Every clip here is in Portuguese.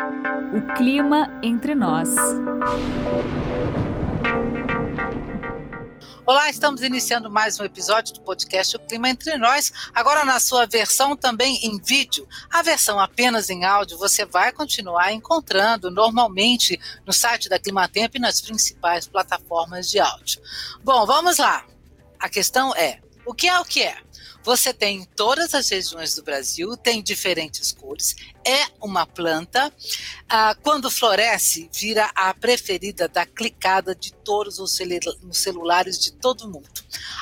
O clima entre nós. Olá, estamos iniciando mais um episódio do podcast O Clima Entre Nós, agora na sua versão também em vídeo. A versão apenas em áudio você vai continuar encontrando normalmente no site da Climatempo e nas principais plataformas de áudio. Bom, vamos lá. A questão é: o que é o que é? Você tem em todas as regiões do Brasil, tem diferentes cores, é uma planta. Ah, quando floresce, vira a preferida da clicada de todos os celulares de todo mundo.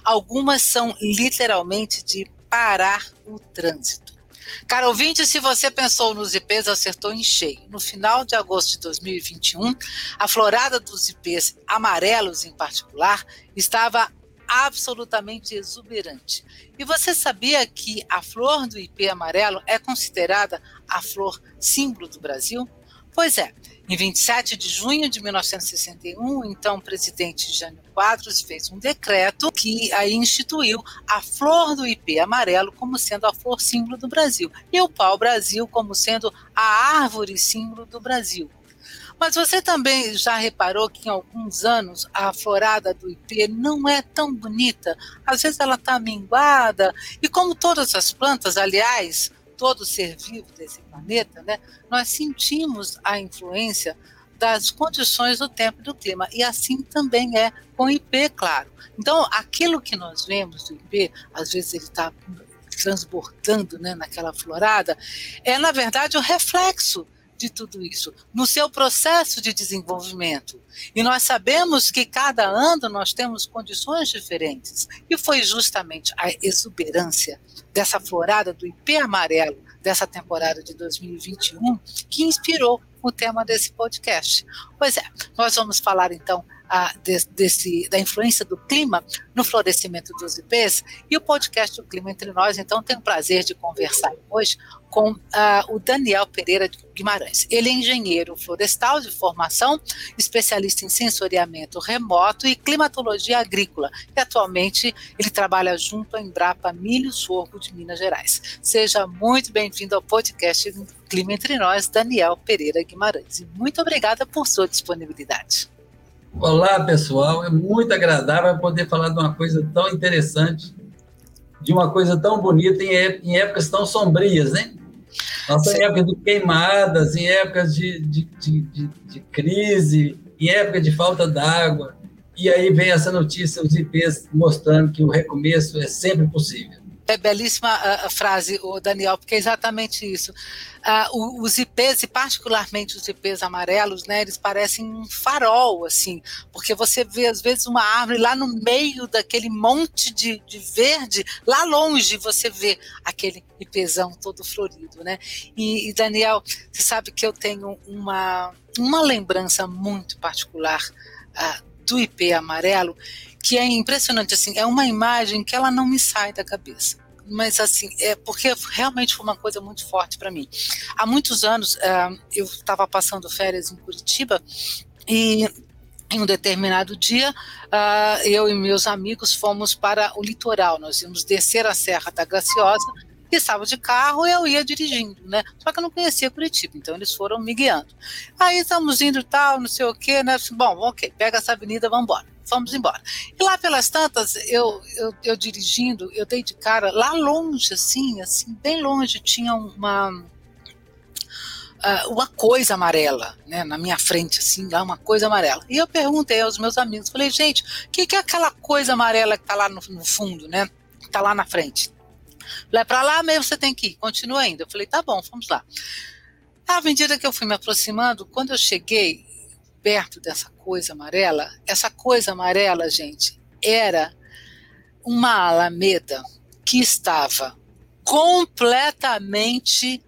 Algumas são literalmente de parar o trânsito. Cara ouvinte, se você pensou nos IPs, acertou em cheio. No final de agosto de 2021, a florada dos IPs amarelos, em particular, estava absolutamente exuberante. E você sabia que a flor do ipê amarelo é considerada a flor símbolo do Brasil? Pois é, em 27 de junho de 1961, então o presidente Jânio Quadros fez um decreto que aí instituiu a flor do ipê amarelo como sendo a flor símbolo do Brasil e o pau-brasil como sendo a árvore símbolo do Brasil. Mas você também já reparou que em alguns anos a florada do IP não é tão bonita? Às vezes ela está minguada, e como todas as plantas, aliás, todo ser vivo desse planeta, né, nós sentimos a influência das condições do tempo e do clima. E assim também é com o IP, claro. Então, aquilo que nós vemos do IP, às vezes ele está transbordando né, naquela florada, é, na verdade, o reflexo de tudo isso, no seu processo de desenvolvimento. E nós sabemos que cada ano nós temos condições diferentes. E foi justamente a exuberância dessa florada do IP amarelo dessa temporada de 2021 que inspirou o tema desse podcast. Pois é, nós vamos falar então a, desse, da influência do clima no florescimento dos IPs. E o podcast O Clima Entre Nós, então, tem o prazer de conversar hoje com uh, o Daniel Pereira de Guimarães. Ele é engenheiro florestal de formação, especialista em sensoriamento remoto e climatologia agrícola. E atualmente ele trabalha junto à Embrapa Milho Sorgo de Minas Gerais. Seja muito bem-vindo ao podcast Clima Entre Nós, Daniel Pereira Guimarães. E muito obrigada por sua disponibilidade. Olá, pessoal. É muito agradável poder falar de uma coisa tão interessante, de uma coisa tão bonita em, épocas tão sombrias, né? Nossa Sim. época de queimadas, em épocas de, de, de, de, de crise, em época de falta d'água. E aí vem essa notícia, os IPs mostrando que o recomeço é sempre possível. É belíssima a, frase, o Daniel, porque é exatamente isso. Uh, os IPs, e particularmente os IPs amarelos, né, eles parecem um farol, assim, porque você vê, às vezes, uma árvore lá no meio daquele monte de, de verde, lá longe você vê aquele IPzão todo florido, né? E, e, Daniel, você sabe que eu tenho uma, uma lembrança muito particular uh, do IP amarelo, que é impressionante, assim, é uma imagem que ela não me sai da cabeça. Mas assim, é porque realmente foi uma coisa muito forte para mim. Há muitos anos uh, eu estava passando férias em Curitiba e em um determinado dia, uh, eu e meus amigos fomos para o litoral. Nós íamos descer a Serra da Graciosa e estava de carro eu ia dirigindo, né? Só que eu não conhecia Curitiba, então eles foram me guiando. Aí estamos indo tal, não sei o quê, né? Bom, ok, pega essa avenida, vamos embora vamos embora. E lá pelas tantas, eu, eu, eu dirigindo, eu dei de cara, lá longe, assim, assim, bem longe, tinha uma. Uh, uma coisa amarela, né, na minha frente, assim, lá uma coisa amarela. E eu perguntei aos meus amigos, falei, gente, o que, que, é aquela coisa amarela que está lá no, no, fundo, né, está lá na frente? Lá para lá mesmo você tem que ir, continua ainda. Eu falei, tá bom, vamos lá. À medida que eu fui me aproximando, quando eu cheguei, perto dessa coisa amarela, essa coisa amarela, gente, era uma alameda que estava completamente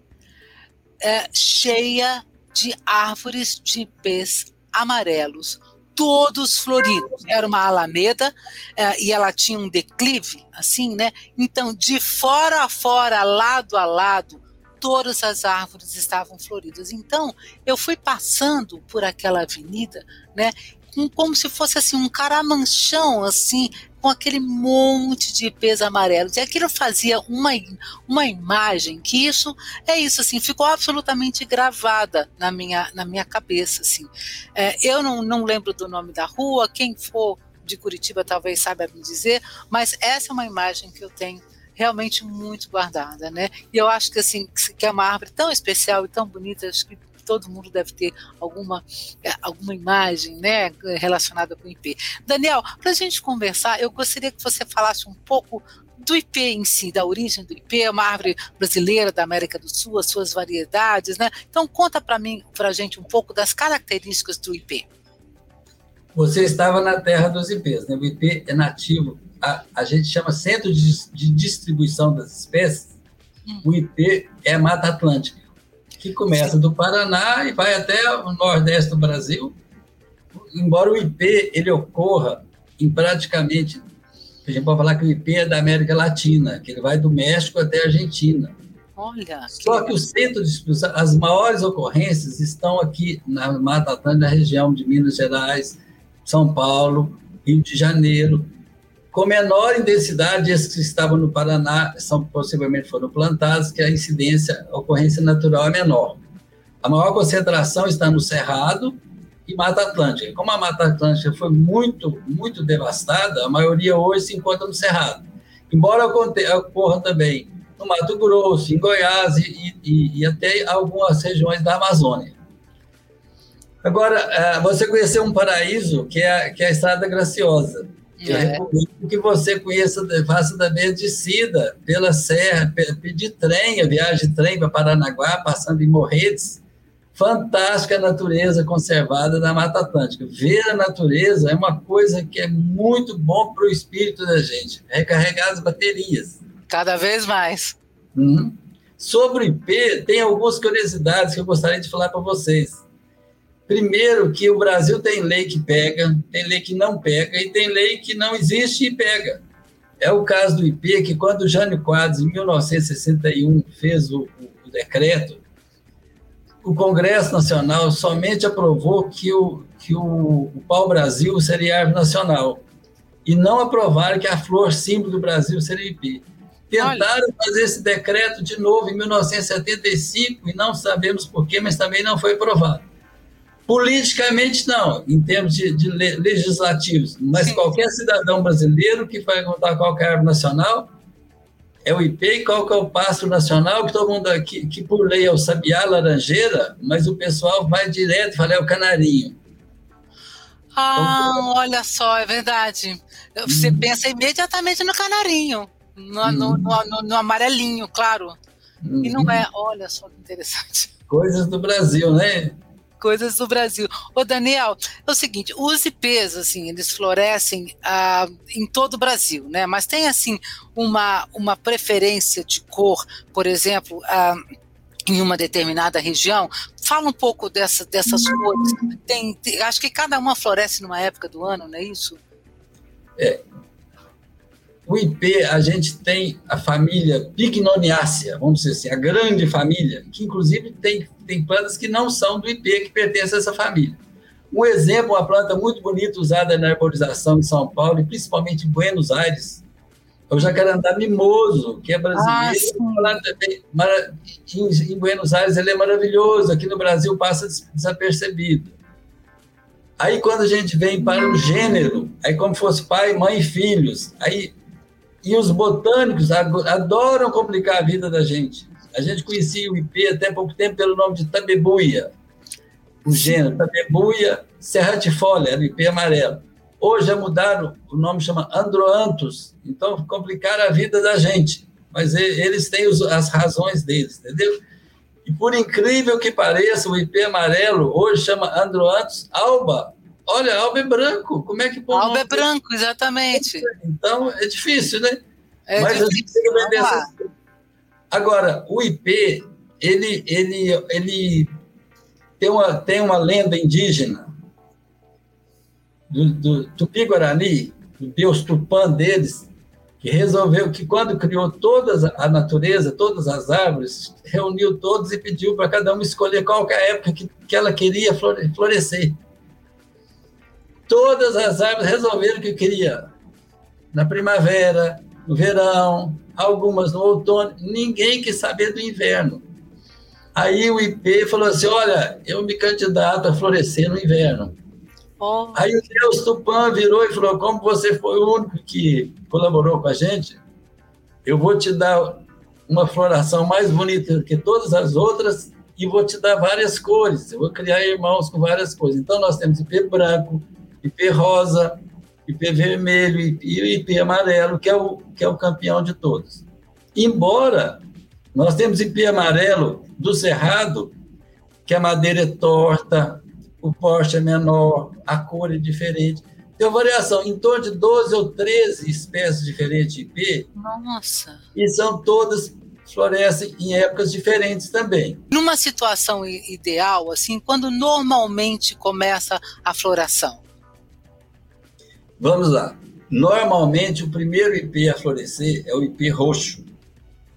é, cheia de árvores de ipês amarelos, todos floridos. Era uma alameda é, e ela tinha um declive, assim, né? Então, de fora a fora, lado a lado, todas as árvores estavam floridas. Então, eu fui passando por aquela avenida, né, como se fosse assim um caramanchão, assim, com aquele monte de ipês amarelos. E aquilo fazia uma, uma imagem que isso é isso, assim, ficou absolutamente gravada na minha, na minha cabeça. Assim. É, eu não, não lembro do nome da rua, quem for de Curitiba talvez saiba me dizer, mas essa é uma imagem que eu tenho realmente muito guardada, né? E eu acho que assim que é uma árvore tão especial e tão bonita, acho que todo mundo deve ter alguma, é, alguma imagem né, relacionada com o IP. Daniel, para a gente conversar, eu gostaria que você falasse um pouco do IP em si, da origem do IP, é uma árvore brasileira da América do Sul, as suas variedades, né? Então conta para mim, para a gente um pouco das características do IP. Você estava na terra dos IPs, né? O IP é nativo, a, a gente chama centro de, de distribuição das espécies. Hum. O IP é a Mata Atlântica que começa do Paraná e vai até o nordeste do Brasil. Embora o IP ele ocorra em praticamente, a gente pode falar que o IP é da América Latina, que ele vai do México até a Argentina. Olha. Só que o centro de distribuição, as maiores ocorrências estão aqui na Mata Atlântica, na região de Minas Gerais, São Paulo, Rio de Janeiro, com menor intensidade, esses que estavam no Paraná são possivelmente foram plantados, que a incidência, a ocorrência natural é menor. A maior concentração está no Cerrado e Mata Atlântica. Como a Mata Atlântica foi muito, muito devastada, a maioria hoje se encontra no Cerrado. Embora ocorra também no Mato Grosso, em Goiás e, e, e até algumas regiões da Amazônia. Agora, eh, você conheceu um paraíso que é, que é a Estrada Graciosa. Eu é. recomendo que você conheça, faça da descida pela serra, pedir trem, a viagem de trem para Paranaguá, passando em Morretes. Fantástica natureza conservada da Mata Atlântica. Ver a natureza é uma coisa que é muito bom para o espírito da gente. Recarregar as baterias. Cada vez mais. Uhum. Sobre o IP, tem algumas curiosidades que eu gostaria de falar para vocês. Primeiro, que o Brasil tem lei que pega, tem lei que não pega, e tem lei que não existe e pega. É o caso do IP, que quando o Jânio Quadros, em 1961, fez o, o, decreto, o Congresso Nacional somente aprovou que o, que o, o pau-brasil seria árvore nacional, e não aprovaram que a flor símbolo do Brasil seria IP. Tentaram Olha. fazer esse decreto de novo em 1975 e não sabemos porquê, mas também não foi aprovado. Politicamente, não, em termos de, de legislativos, mas Sim. qualquer cidadão brasileiro que vai contar qualquer árvore nacional é o IP, qual que é o pasto nacional, que todo mundo aqui, que por lei é o sabiá, laranjeira, mas o pessoal vai direto e fala, é o canarinho. Ah, então, olha só, é verdade. Você hum. pensa imediatamente no canarinho, no, hum. no, no, no amarelinho, claro. Hum. E não uhum. é, olha só que interessante. Coisas do Brasil, né? Coisas do Brasil. Ô, Daniel, é o seguinte, os IPs, assim, eles florescem ah, em todo o Brasil, né? Mas tem, assim, uma, uma preferência de cor, por exemplo, ah, em uma determinada região. Fala um pouco dessa, dessas cores. Tem, tem, acho que cada uma floresce numa época do ano, não é isso? É, o IP, a gente tem a família Pignoniácea, vamos dizer assim, a grande família, que inclusive tem, tem plantas que não são do IP, que pertencem a essa família. Um exemplo, uma planta muito bonita usada na arborização em São Paulo e principalmente em Buenos Aires, é o jacarandá mimoso, que é brasileiro. Ah, em, em Buenos Aires ele é maravilhoso, aqui no Brasil passa desapercebido. Aí quando a gente vem para o gênero, aí como fosse pai, mãe e filhos, aí e os botânicos adoram complicar a vida da gente. A gente conhecia o IP até pouco tempo pelo nome de tabebuia, o gênero tabebuia serratifolia, era o IP amarelo. Hoje já mudaram, o nome chama androanthus, então complicaram a vida da gente. Mas eles têm as razões deles, entendeu? E por incrível que pareça, o IP amarelo hoje chama androanthus alba, Olha, Alba é branco. Como é que pode. Alba é branco, exatamente. Então é difícil, né? É Mas difícil. a gente que Agora, o IP, ele, ele, ele tem, uma, tem uma lenda indígena do, do Tupi-Guarani, do deus Tupã deles, que resolveu que quando criou toda a natureza, todas as árvores, reuniu todos e pediu para cada um escolher qual é a época que, que ela queria florescer. Todas as árvores resolveram que queria. Na primavera, no verão, algumas no outono, ninguém quis saber do inverno. Aí o IP falou assim: olha, eu me candidato a florescer no inverno. Oh. Aí o Deus Tupã virou e falou: como você foi o único que colaborou com a gente, eu vou te dar uma floração mais bonita que todas as outras e vou te dar várias cores. Eu vou criar irmãos com várias cores. Então nós temos IP branco, IP rosa, IP vermelho e o IP amarelo, que é o, que é o campeão de todos. Embora nós temos IP amarelo do cerrado, que a madeira é torta, o porte é menor, a cor é diferente. Tem uma variação em torno de 12 ou 13 espécies diferentes de IP. Nossa! E são todas florescem em épocas diferentes também. Numa situação ideal, assim, quando normalmente começa a floração? Vamos lá. Normalmente, o primeiro IP a florescer é o IP roxo.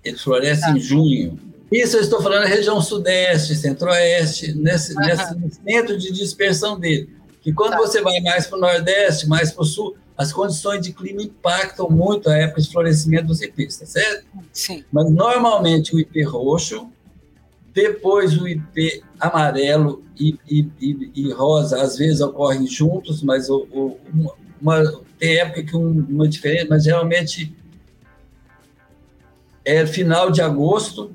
Ele floresce tá. em junho. Isso eu estou falando da região sudeste, centro-oeste, nesse, nesse centro de dispersão dele. Que quando tá. você vai mais para o nordeste, mais para o sul, as condições de clima impactam muito a época de florescimento dos ipês, tá certo? Sim. Mas normalmente o ipê roxo, depois o ipê amarelo e, e, e, e rosa, às vezes ocorrem juntos, mas o, o, uma, tem época que um, uma diferença, mas geralmente é final de agosto,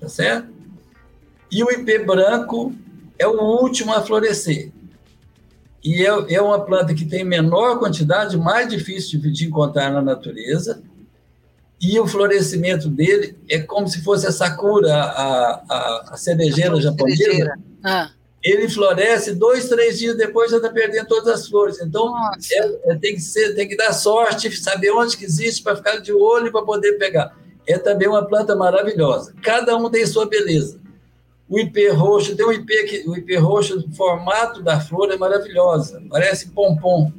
tá certo? E o ipê branco é o último a florescer. E é, é uma planta que tem menor quantidade, mais difícil de, de encontrar na natureza, e o florescimento dele é como se fosse a sakura, a, a, a cerejeira a japonesa. Ah. Ele floresce dois, três dias depois já está perdendo todas as flores. Então é, é, tem que ser, tem que dar sorte, saber onde que existe para ficar de olho para poder pegar. É também uma planta maravilhosa. Cada um tem sua beleza. O IP roxo, tem um IP que o IP roxo, o formato da flor é maravilhosa, parece pompom.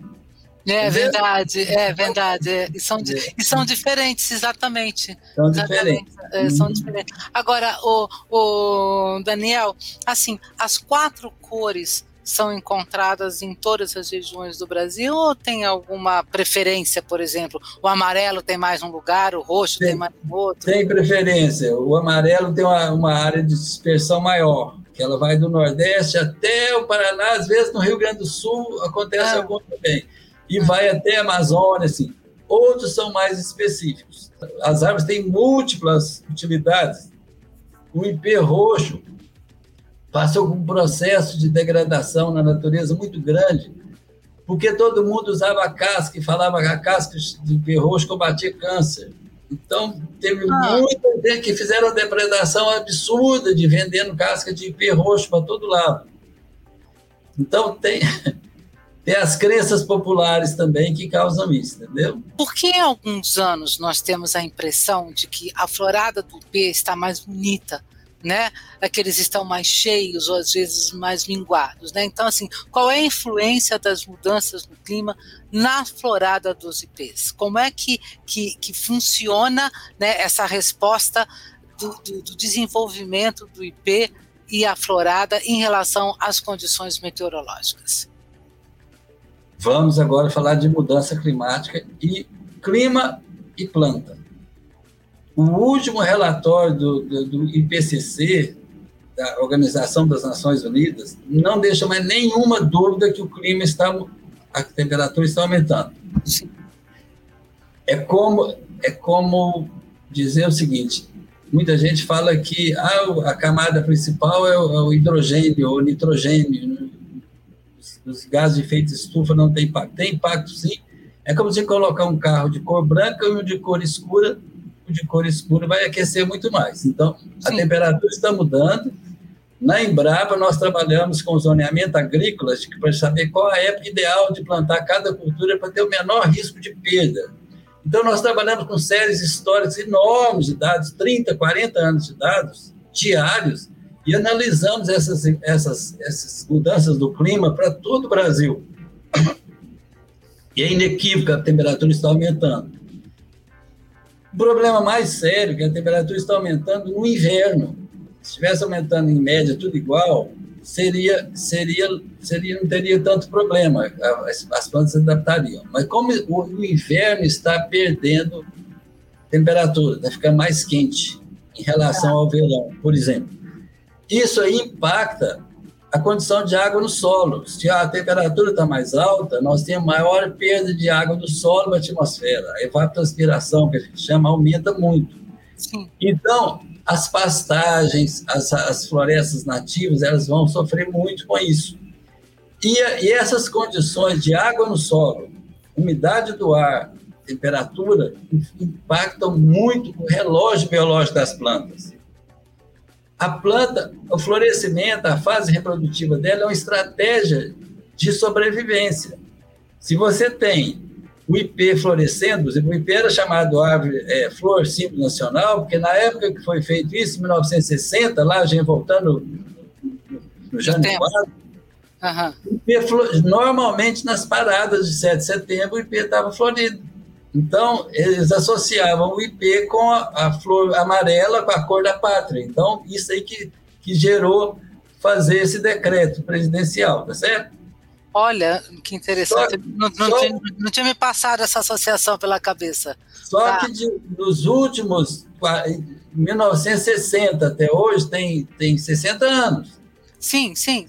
É verdade, é verdade. É. E, são, e são diferentes, exatamente. São exatamente. diferentes. É, são uhum. diferentes. Agora, o, o Daniel, assim, as quatro cores são encontradas em todas as regiões do Brasil ou tem alguma preferência, por exemplo? O amarelo tem mais um lugar, o roxo tem, tem mais um outro? Tem preferência. O amarelo tem uma, uma área de dispersão maior, que ela vai do Nordeste até o Paraná, às vezes no Rio Grande do Sul acontece ah. algum também. E vai até a Amazônia, assim. Outros são mais específicos. As árvores têm múltiplas utilidades. O IP roxo passou por um processo de degradação na natureza muito grande, porque todo mundo usava casca e falava que a casca de perroxo combatia câncer. Então, teve ah. muita gente que fizeram a depredação absurda de vendendo casca de perroxo para todo lado. Então, tem, tem as crenças populares também que causam isso, entendeu? Por que há alguns anos nós temos a impressão de que a florada do IP está mais bonita né? Aqueles estão mais cheios ou às vezes mais minguados, né? Então, assim, qual é a influência das mudanças no clima na florada dos ipês? Como é que, que, que funciona né, essa resposta do, do, do desenvolvimento do IP e a florada em relação às condições meteorológicas? Vamos agora falar de mudança climática e clima e planta. O último relatório do, do, do IPCC, da Organização das Nações Unidas, não deixa mais nenhuma dúvida que o clima está, a temperatura está aumentando. É como, é como dizer o seguinte: muita gente fala que ah, a camada principal é o, é o hidrogênio ou nitrogênio, né? os, os gases de efeito estufa não têm impacto. Tem impacto, sim. É como se colocar um carro de cor branca e um de cor escura de cor escura vai aquecer muito mais. Então, a Sim. temperatura está mudando. Na Embrapa, nós trabalhamos com zoneamento agrícola para saber qual a época ideal de plantar cada cultura para ter o menor risco de perda. Então, nós trabalhamos com séries históricas enormes de dados, 30, 40 anos de dados diários, e analisamos essas, essas, essas mudanças do clima para todo o Brasil. E é inequívoco, a temperatura está aumentando. O problema mais sério é que a temperatura está aumentando no inverno. Se estivesse aumentando em média tudo igual, seria, seria, seria, não teria tanto problema, as, as plantas se adaptariam. Mas como o, o inverno está perdendo temperatura, está ficando mais quente em relação ao verão, por exemplo. Isso aí impacta a condição de água no solo. Se a temperatura está mais alta, nós temos maior perda de água do solo na atmosfera. A evapotranspiração, que a gente chama, aumenta muito. Sim. Então, as pastagens, as, as florestas nativas, elas vão sofrer muito com isso. E, e essas condições de água no solo, umidade do ar, temperatura, impactam muito o relógio biológico das plantas. A planta, o florescimento, a fase reprodutiva dela é uma estratégia de sobrevivência. Se você tem o IP florescendo, o IP era chamado árvore é, flor símbolo nacional, porque na época que foi feito isso, em 1960, lá a gente voltando no Janeiro, uhum. normalmente nas paradas de 7 de setembro o IP estava florido. Então, eles associavam o IP com a, a, flor amarela, com a cor da pátria. Então, isso aí que, que gerou fazer esse decreto presidencial, tá certo? Olha, que interessante. Só, não, não, só, tinha, não, tinha, me passado essa associação pela cabeça. Só tá. que de, nos últimos 1960 até hoje tem, tem 60 anos. Sim, sim.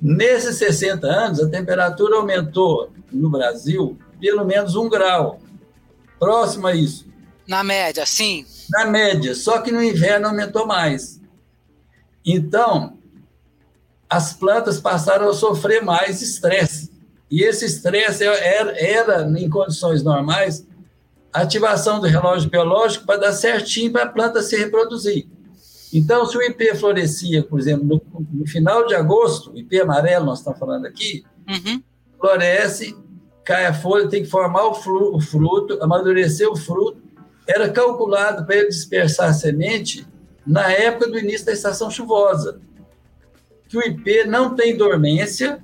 Nesses 60 anos, a temperatura aumentou no Brasil pelo menos um grau. Próximo a isso. Na média, sim. Na média, só que no inverno aumentou mais. Então, as plantas passaram a sofrer mais estresse. E esse estresse era, era, em condições normais, ativação do relógio biológico para dar certinho para a planta se reproduzir. Então, se o IP florescia, por exemplo, no, no final de agosto, IP amarelo, nós estamos falando aqui, uhum. floresce, cai a folha, tem que formar o, flu, o fruto, amadurecer o fruto. Era calculado para ele dispersar a semente na época do início da estação chuvosa que o IP não tem dormência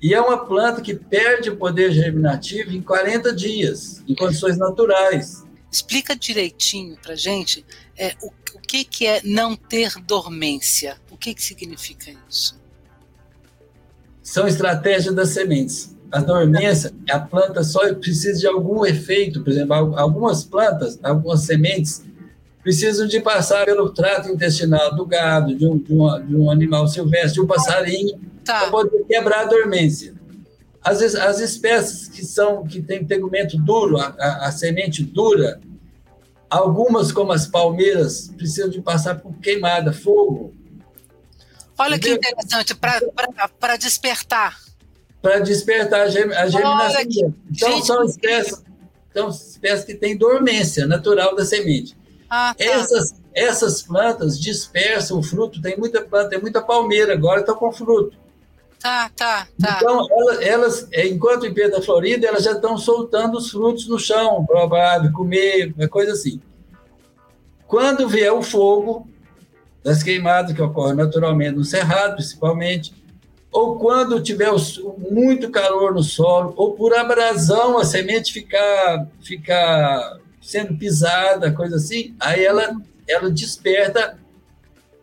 e é uma planta que perde o poder germinativo em 40 dias, em condições naturais. Explica direitinho para gente é, o, o que, que é não ter dormência. O que, que significa isso? São estratégias das sementes. A dormência, a planta só precisa de algum efeito, por exemplo, algumas plantas, algumas sementes precisam de passar pelo trato intestinal do gado, de um, de um, de um animal silvestre, de um passarinho, tá. para poder quebrar a dormência. As, as espécies que são que têm tegumento duro, a, a, a semente dura, algumas, como as palmeiras, precisam de passar por queimada, fogo. Olha que interessante, para despertar. Para despertar a, germinação. Então, gente, são espécies, são espécies que têm dormência natural da semente. Ah, tá. essas, essas plantas dispersam o fruto. Tem muita planta, tem muita palmeira agora está com fruto. Tá, tá, tá. Então, elas, elas é, enquanto em Pedra Florida, elas já estão soltando os frutos no chão a ave comer, é coisa assim. Quando vier o fogo, das queimadas que ocorrem naturalmente no cerrado, principalmente, ou quando tiver muito calor no solo, ou por abrasão a semente ficar, ficar sendo pisada, coisa assim, aí ela, ela desperta.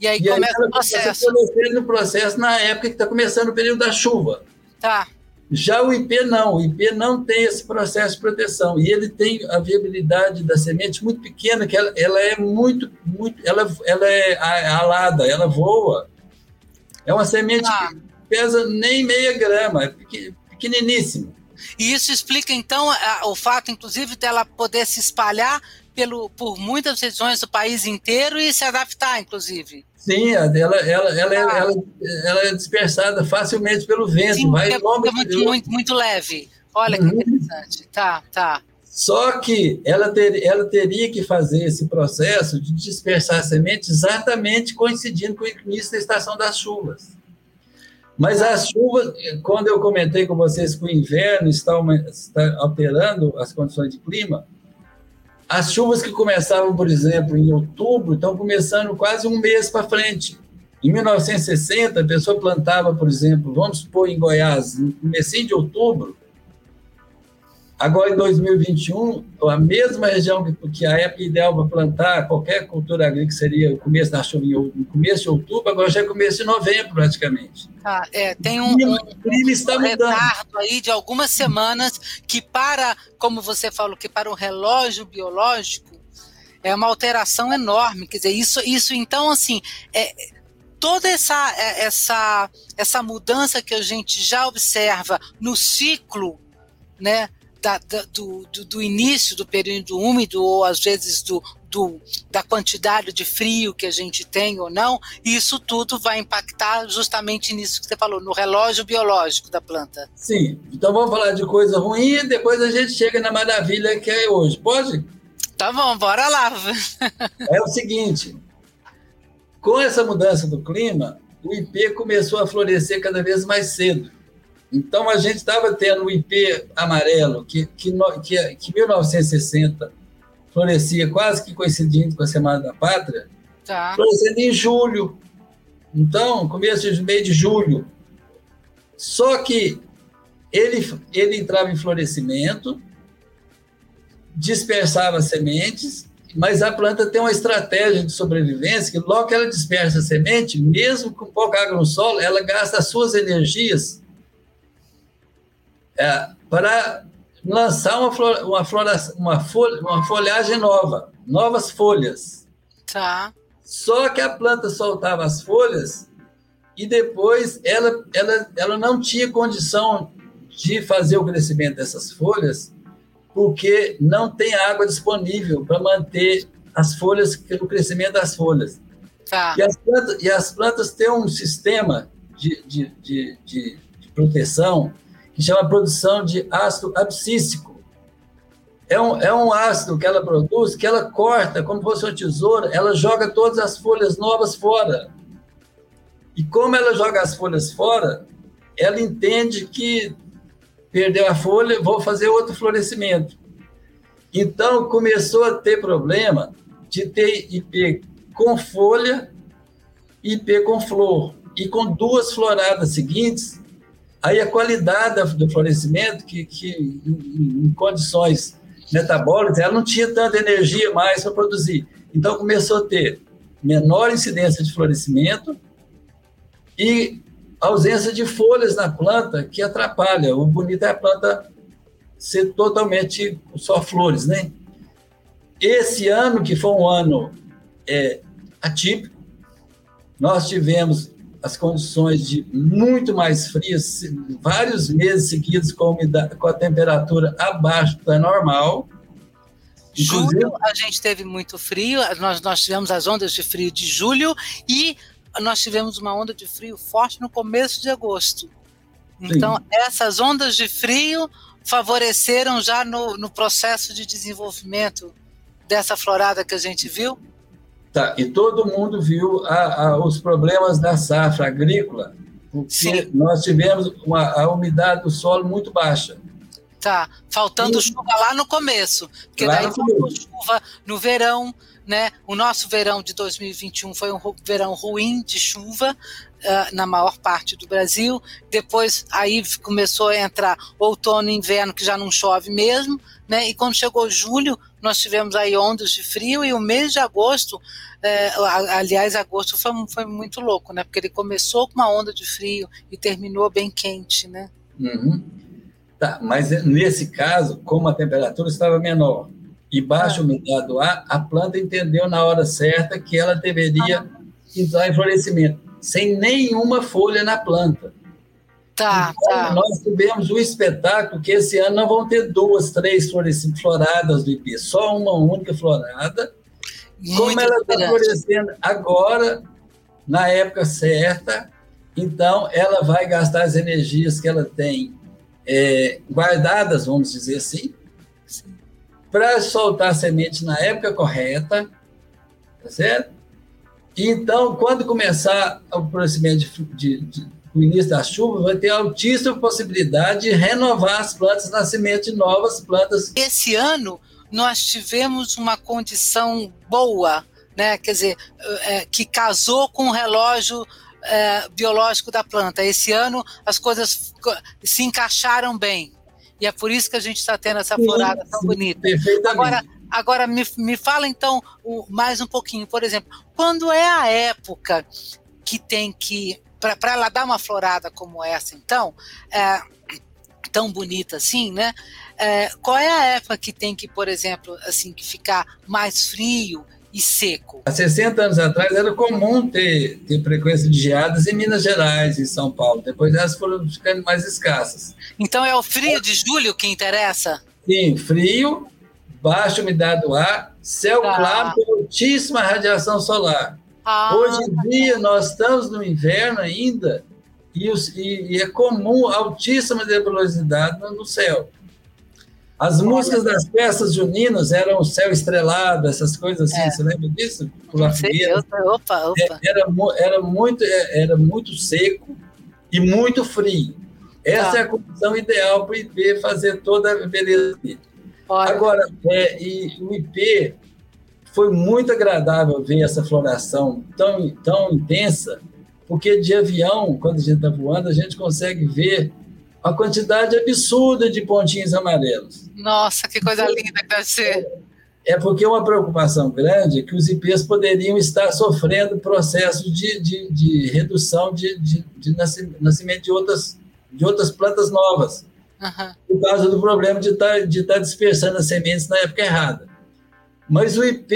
E aí e começa aí o processo. no processo na época que está começando o período da chuva. Tá. Já o IP não, o IP não tem esse processo de proteção e ele tem a viabilidade da semente muito pequena, que ela, ela é muito, muito, ela, ela é alada, ela voa. É uma semente ah. Pesa nem meia grama, é pequeniníssima. E isso explica, então, a, o fato, inclusive, dela poder se espalhar pelo, por muitas regiões do país inteiro e se adaptar, inclusive. Sim, ela, ela, ela, ah. é, ela, ela é dispersada facilmente pelo vento. Sim, vai é, muito, muito, muito, leve. Olha uhum. que interessante. Tá, tá. Só que ela, ter, ela teria que fazer esse processo de dispersar a semente exatamente coincidindo com o início da estação das chuvas. Mas as chuvas, quando eu comentei com vocês que o inverno está, está alterando as condições de clima, as chuvas que começavam, por exemplo, em outubro, estão começando quase um mês para frente. Em 1960, a pessoa plantava, por exemplo, vamos supor em Goiás, no começo de outubro, Agora, em 2021, a mesma região que, que a época ideal para plantar qualquer cultura agrícola seria o começo da chuva, no começo de outubro, agora já é começo de novembro, praticamente. Ah, é, tem um, clima, um, clima está um retardo aí de algumas semanas que para, como você falou, que para o relógio biológico é uma alteração enorme. Quer dizer, isso, isso então, assim, é, toda essa, é, essa, essa mudança que a gente já observa no ciclo, né, da, da, do, do, do, início do período úmido, ou às vezes do, do, da quantidade de frio que a gente tem ou não, isso tudo vai impactar justamente nisso que você falou, no relógio biológico da planta. Sim, então vamos falar de coisa ruim e depois a gente chega na maravilha que é hoje, pode? Tá bom, bora lá. é o seguinte, com essa mudança do clima, o IP começou a florescer cada vez mais cedo. Então, a gente estava tendo o IP amarelo, que, que, que, que 1960 florescia quase que coincidindo com a Semana da Pátria, tá. florescendo em julho. Então, começo de meio de julho. Só que ele, ele entrava em florescimento, dispersava sementes, mas a planta tem uma estratégia de sobrevivência que logo que ela dispersa a semente, mesmo com pouca água no solo, ela gasta as suas energias é, para lançar uma, flora, uma, flora, uma, folha, uma folhagem nova, novas folhas. Tá. Só que a planta soltava as folhas e depois ela, ela, ela não tinha condição de fazer o crescimento dessas folhas porque não tem água disponível para manter as folhas, o crescimento das folhas. Tá. E, as plantas, e as plantas têm um sistema de, de, de, de, de proteção que chama produção de ácido abscíssico. É um, é um ácido que ela produz, que ela corta como fosse uma tesoura, ela joga todas as folhas novas fora. E como ela joga as folhas fora, ela entende que perdeu a folha, vou fazer outro florescimento. Então começou a ter problema de ter IP com folha, IP com flor. E com duas floradas seguintes, Aí a qualidade do florescimento, que, que em, condições metabólicas, ela não tinha tanta energia mais para produzir. Então começou a ter menor incidência de florescimento e ausência de folhas na planta que atrapalha. O bonito é a planta ser totalmente só flores, né? Esse ano, que foi um ano é, atípico, nós tivemos as condições de muito mais frias, vários meses seguidos com, umidade, com a temperatura abaixo da normal. Julho a gente teve muito frio, nós, nós tivemos as ondas de frio de julho e nós tivemos uma onda de frio forte no começo de agosto. Então, Sim. essas ondas de frio favoreceram já no, no processo de desenvolvimento dessa florada que a gente viu? Tá, e todo mundo viu a, a, os problemas da safra agrícola, porque Sim. nós tivemos uma, a umidade do solo muito baixa. Tá, faltando e, chuva lá no começo, porque daí faltou chuva no verão, né? O nosso verão de 2021 foi um verão ruim de chuva, Uh, na maior parte do Brasil. Depois aí começou a entrar outono e inverno, que já não chove mesmo, né? E quando chegou julho, nós tivemos aí ondas de frio e o mês de agosto, é, aliás, agosto foi, foi muito louco, né? Porque ele começou com uma onda de frio e terminou bem quente, né? Uhum. Tá, mas nesse caso, como a temperatura estava menor e baixa ah. umidade do ar, a planta entendeu na hora certa que ela deveria ah. entrar em florescimento, sem nenhuma folha na planta. Tá, então, tá. Nós tivemos um espetáculo que esse ano não vão ter duas, três floradas do IP, só uma única florada. Muito Como ela está florescendo agora, na época certa, então ela vai gastar as energias que ela tem é, guardadas, vamos dizer assim, para soltar a semente na época correta, tá certo? Então, quando começar o procedimento de, de, de o início da chuva, vai ter altíssima possibilidade de renovar as plantas, nascimento de novas plantas. Esse ano, nós tivemos uma condição boa, né? quer dizer, é, que casou com o relógio é, biológico da planta. Esse ano, as coisas se encaixaram bem. E é por isso que a gente está tendo essa florada tão bonita. Agora, agora me, me fala então o, mais um pouquinho, por exemplo, quando é a época que tem que para ela dar uma florada como essa, então, é, tão bonita assim, né? É, qual é a época que tem que, por exemplo, assim, que ficar mais frio e seco? Há 60 anos atrás era comum ter, ter frequência de geadas em Minas Gerais e São Paulo. Depois elas foram ficando mais escassas. Então é o frio de julho que interessa? Sim, frio, baixa umidade do ar, céu tá. claro altíssima radiação solar. Ah, Hoje em dia nós estamos no inverno ainda e, os, e, e é comum altíssima nebulosidade no céu. As músicas das peças juninas eram o céu estrelado, essas coisas assim, é. você lembra disso? Opa, opa. É, era, era, muito, é, era muito seco e muito frio. Essa tá. é a condição ideal para o IP fazer toda a beleza dele. Agora, é, e o IP foi muito agradável ver essa floração tão, tão intensa, porque de avião, quando a gente está voando, a gente consegue ver a quantidade absurda de pontinhos amarelos. Nossa, que coisa linda que deve ser. É porque uma preocupação grande é que os IPs poderiam estar sofrendo processos de, de, de redução de, de, de, nascimento de outras, de outras plantas novas, uhum. por causa do problema de estar, tá, de estar tá dispersando as sementes na época errada. Mas o IP,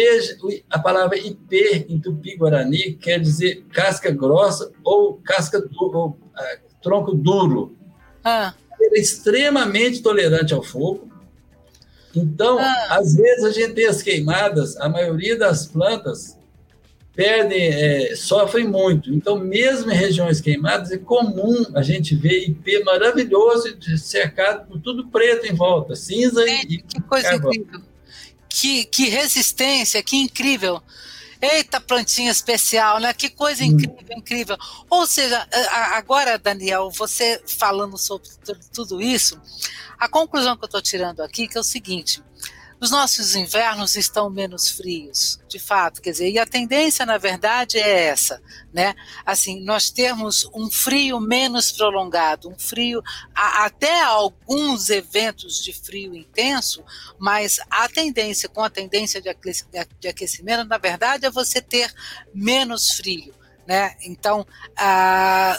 a palavra IP em tupi-guarani quer dizer casca grossa ou casca duro, ou, uh, tronco duro. Ah. Ele é extremamente tolerante ao fogo. Então, ah. às vezes a gente tem as queimadas, a maioria das plantas perdem, é, sofrem muito. Então, mesmo em regiões queimadas, é comum a gente ver IP maravilhoso, cercado por tudo preto em volta, cinza é, e. Que coisa incrível! Que, que resistência, que incrível. Eita, plantinha especial, né? Que coisa hum. incrível, incrível. Ou seja, agora, Daniel, você falando sobre tudo isso, a conclusão que eu estou tirando aqui é, é o seguinte: os nossos invernos estão menos frios, de fato, quer dizer, e a tendência, na verdade, é essa, né? Assim, nós temos um frio menos prolongado, um frio, a, até alguns eventos de frio intenso, mas a tendência, com a tendência de aquecimento, na verdade, é você ter menos frio, né? Então, a,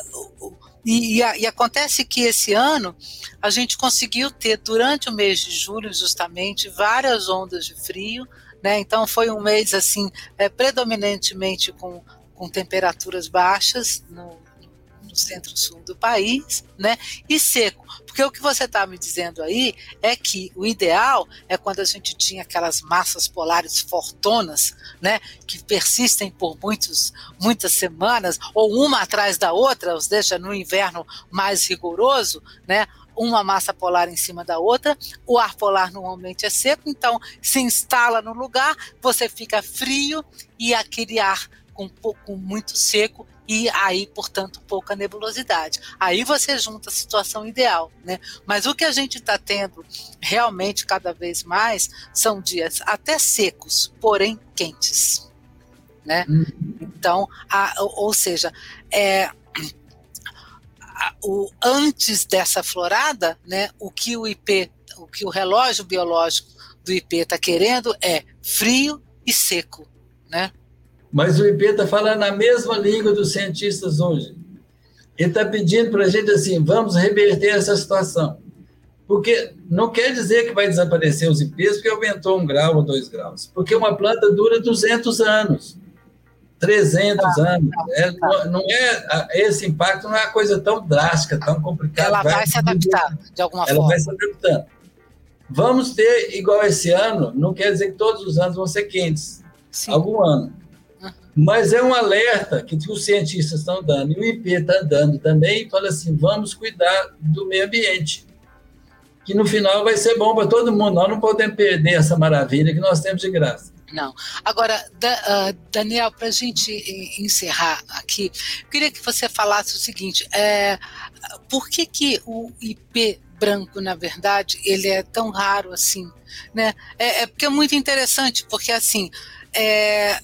e, e, e, acontece que esse ano a gente conseguiu ter, durante o mês de julho, justamente, várias ondas de frio. Né? Então, foi um mês assim, é, predominantemente com, com temperaturas baixas no, no centro-sul do país, né? E seco. Porque o que você está me dizendo aí é que o ideal é quando a gente tinha aquelas massas polares fortonas, né? Que persistem por muitos, muitas semanas, ou uma atrás da outra, ou seja, no inverno mais rigoroso, né? uma massa polar em cima da outra, o ar polar normalmente é seco, então se instala no lugar, você fica frio e aquele ar com, com muito seco e aí, portanto, pouca nebulosidade. Aí você junta a situação ideal, né? Mas o que a gente está tendo realmente cada vez mais são dias até secos, porém quentes, né? Uhum. Então, a, ou seja, é, a, o, antes dessa florada, né, o que o IP, o que o relógio biológico do IP está querendo é frio e seco, né? Mas o IP está falando a mesma língua dos cientistas hoje. Ele está pedindo para a gente assim, vamos reverter essa situação. Porque não quer dizer que vai desaparecer os IPs porque aumentou um grau ou dois graus. Porque uma planta dura 200 anos, 300 ah, anos. É, tá. não é, esse impacto não é uma coisa tão drástica, tão complicada. Ela vai, vai se adaptar, de alguma ela forma. Ela vai se adaptando. Vamos ter igual esse ano, não quer dizer que todos os anos vão ser quentes. Sim. Algum ano. Mas é um alerta que os cientistas estão dando, e o IP está dando também, fala assim: vamos cuidar do meio ambiente, que no final vai ser bom para todo mundo. Nós não podemos perder essa maravilha que nós temos de graça. Não. Agora, da, uh, Daniel, para a gente encerrar aqui, queria que você falasse o seguinte: é, por que, que o IP branco, na verdade, ele é tão raro assim? Né? É, é porque é muito interessante, porque assim. É,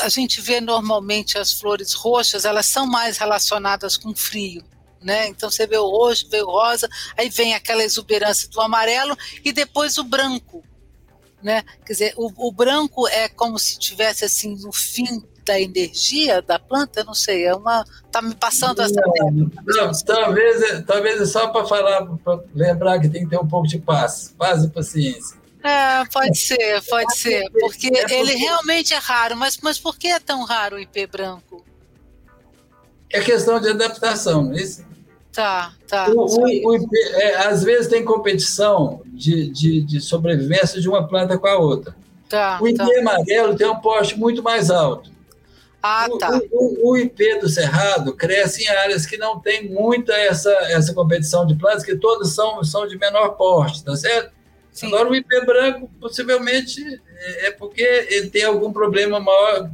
a gente vê normalmente as flores roxas, elas são mais relacionadas com frio, né? Então você vê o roxo, vê o rosa, aí vem aquela exuberância do amarelo e depois o branco, né? Quer dizer, o, o branco é como se tivesse assim no fim da energia da planta, não sei, é uma tá me passando essa não, não, talvez talvez é só para falar, para lembrar que tem que ter um pouco de paz, paz e paciência. É, pode ser, pode ser, porque, é ele realmente é raro, mas, mas por que é tão raro o IP branco? É questão de adaptação, não é isso? Tá, tá. O, o, o IP, é, às vezes tem competição de, de, de, sobrevivência de uma planta com a outra. Tá, o IP tá. amarelo tem um poste muito mais alto. Ah, o, tá. O, o, IP do Cerrado cresce em áreas que não tem muita essa, essa competição de plantas, que todas são, são de menor porte, tá certo? Sim. Agora, o IP branco, possivelmente, é porque ele tem algum problema maior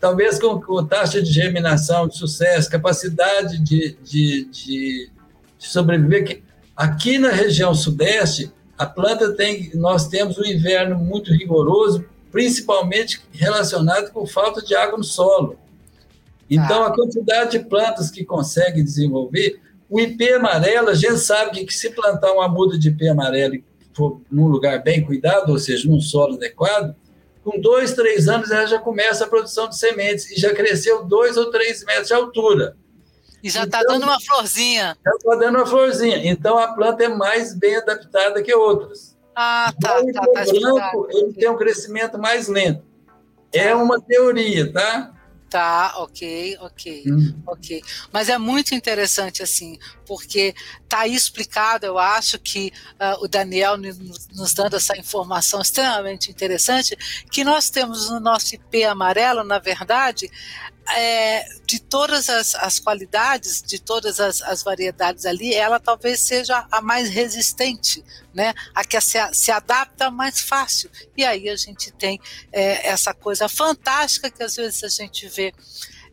talvez com, com taxa de germinação, de sucesso, capacidade de, de, de, de sobreviver. Aqui na região sudeste, a planta tem, nós temos um inverno muito rigoroso, principalmente relacionado com falta de água no solo. Então, ah. a quantidade de plantas que consegue desenvolver, o IP amarelo, a gente sabe que, que se plantar uma muda de IP amarelo e num lugar bem cuidado, ou seja, num solo adequado, com dois, três anos ela já começa a produção de sementes e já cresceu dois ou três metros de altura. E já está então, dando uma florzinha. Já está dando uma florzinha. Então a planta é mais bem adaptada que outras. Ah, tá. Tá, tá o branco ele tem um crescimento mais lento. É uma teoria, tá? Tá, ok, ok, hum. ok. Mas é muito interessante, assim, porque tá aí explicado, eu acho que uh, o Daniel nos, nos, dando essa informação extremamente interessante, que nós temos no nosso IP amarelo, na verdade, é, de todas as, as, qualidades, de todas as, as, variedades ali, ela talvez seja a mais resistente, né? A que se, se adapta mais fácil. E aí a gente tem é, essa coisa fantástica que às vezes a gente vê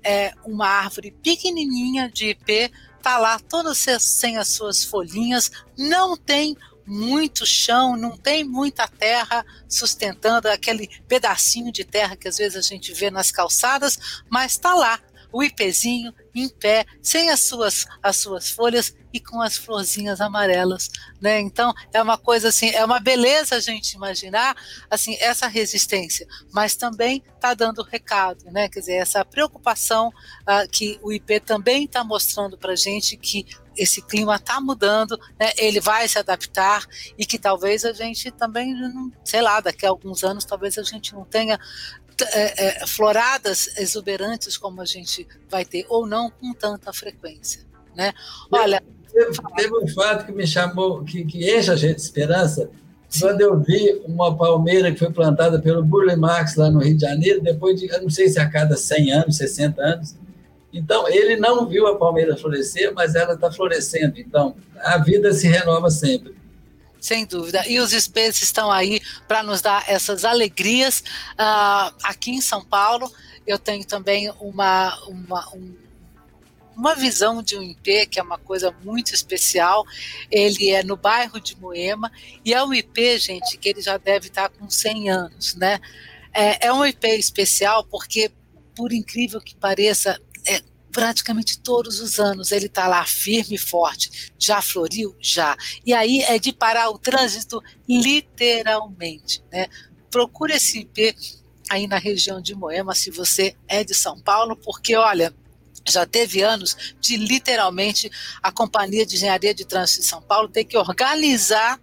é, uma árvore pequenininha de IP, tá lá toda sem as suas folhinhas, não tem muito chão, não tem muita terra sustentando aquele pedacinho de terra que às vezes a gente vê nas calçadas, mas está lá, o ipezinho em pé, sem as suas, as suas folhas e com as florzinhas amarelas, né? Então é uma coisa assim, é uma beleza a gente imaginar assim essa resistência, mas também está dando recado, né? Quer dizer, essa preocupação uh, que o IP também está mostrando para gente que esse clima está mudando, né, ele vai se adaptar e que talvez a gente também, sei lá, daqui a alguns anos talvez a gente não tenha é, é, floradas exuberantes como a gente vai ter, ou não com tanta frequência. Né? Olha. Teve, teve um fato que me chamou, que, que enche a gente de esperança, quando eu vi uma palmeira que foi plantada pelo Burle Marx lá no Rio de Janeiro, depois de, não sei se a cada 100 anos, 60 anos, então, ele não viu a palmeira florescer, mas ela está florescendo. Então, a vida se renova sempre. Sem dúvida. E os espelhos estão aí para nos dar essas alegrias. Uh, aqui em São Paulo, eu tenho também uma, uma, um, uma visão de um IP, que é uma coisa muito especial. Ele é no bairro de Moema, e é um IP, gente, que ele já deve estar com 100 anos, né? É, é um IP especial porque, por incrível que pareça, praticamente todos os anos ele está lá firme e forte. Já floriu? Já. E aí é de parar o trânsito literalmente. Né? Procure esse IP aí na região de Moema, se você é de São Paulo, porque olha. Já teve anos de literalmente a Companhia de Engenharia de Trânsito de São Paulo ter que organizar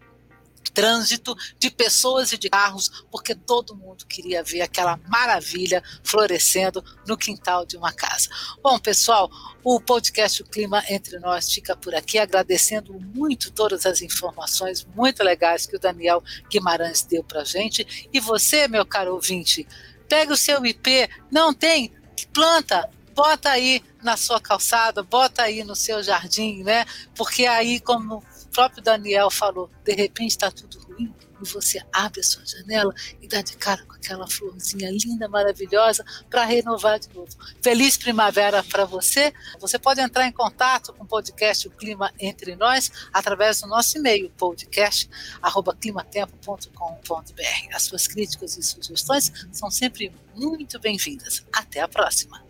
trânsito de pessoas e de carros, porque todo mundo queria ver aquela maravilha florescendo no quintal de uma casa. Bom, pessoal, o podcast O Clima Entre Nós fica por aqui, agradecendo muito todas as informações muito legais que o Daniel Guimarães deu para gente. E você, meu caro ouvinte, pega o seu IP, não tem? Planta, bota aí na sua calçada, bota aí no seu jardim, né? Porque aí, como próprio Daniel falou, de repente está tudo ruim e você abre a sua janela e dá de cara com aquela florzinha linda, maravilhosa, para renovar de novo. Feliz primavera para você. Você pode entrar em contato com o podcast O Clima Entre Nós através do nosso e-mail, podcast.climatempo.com.br. As suas críticas e sugestões são sempre muito bem-vindas. Até a próxima.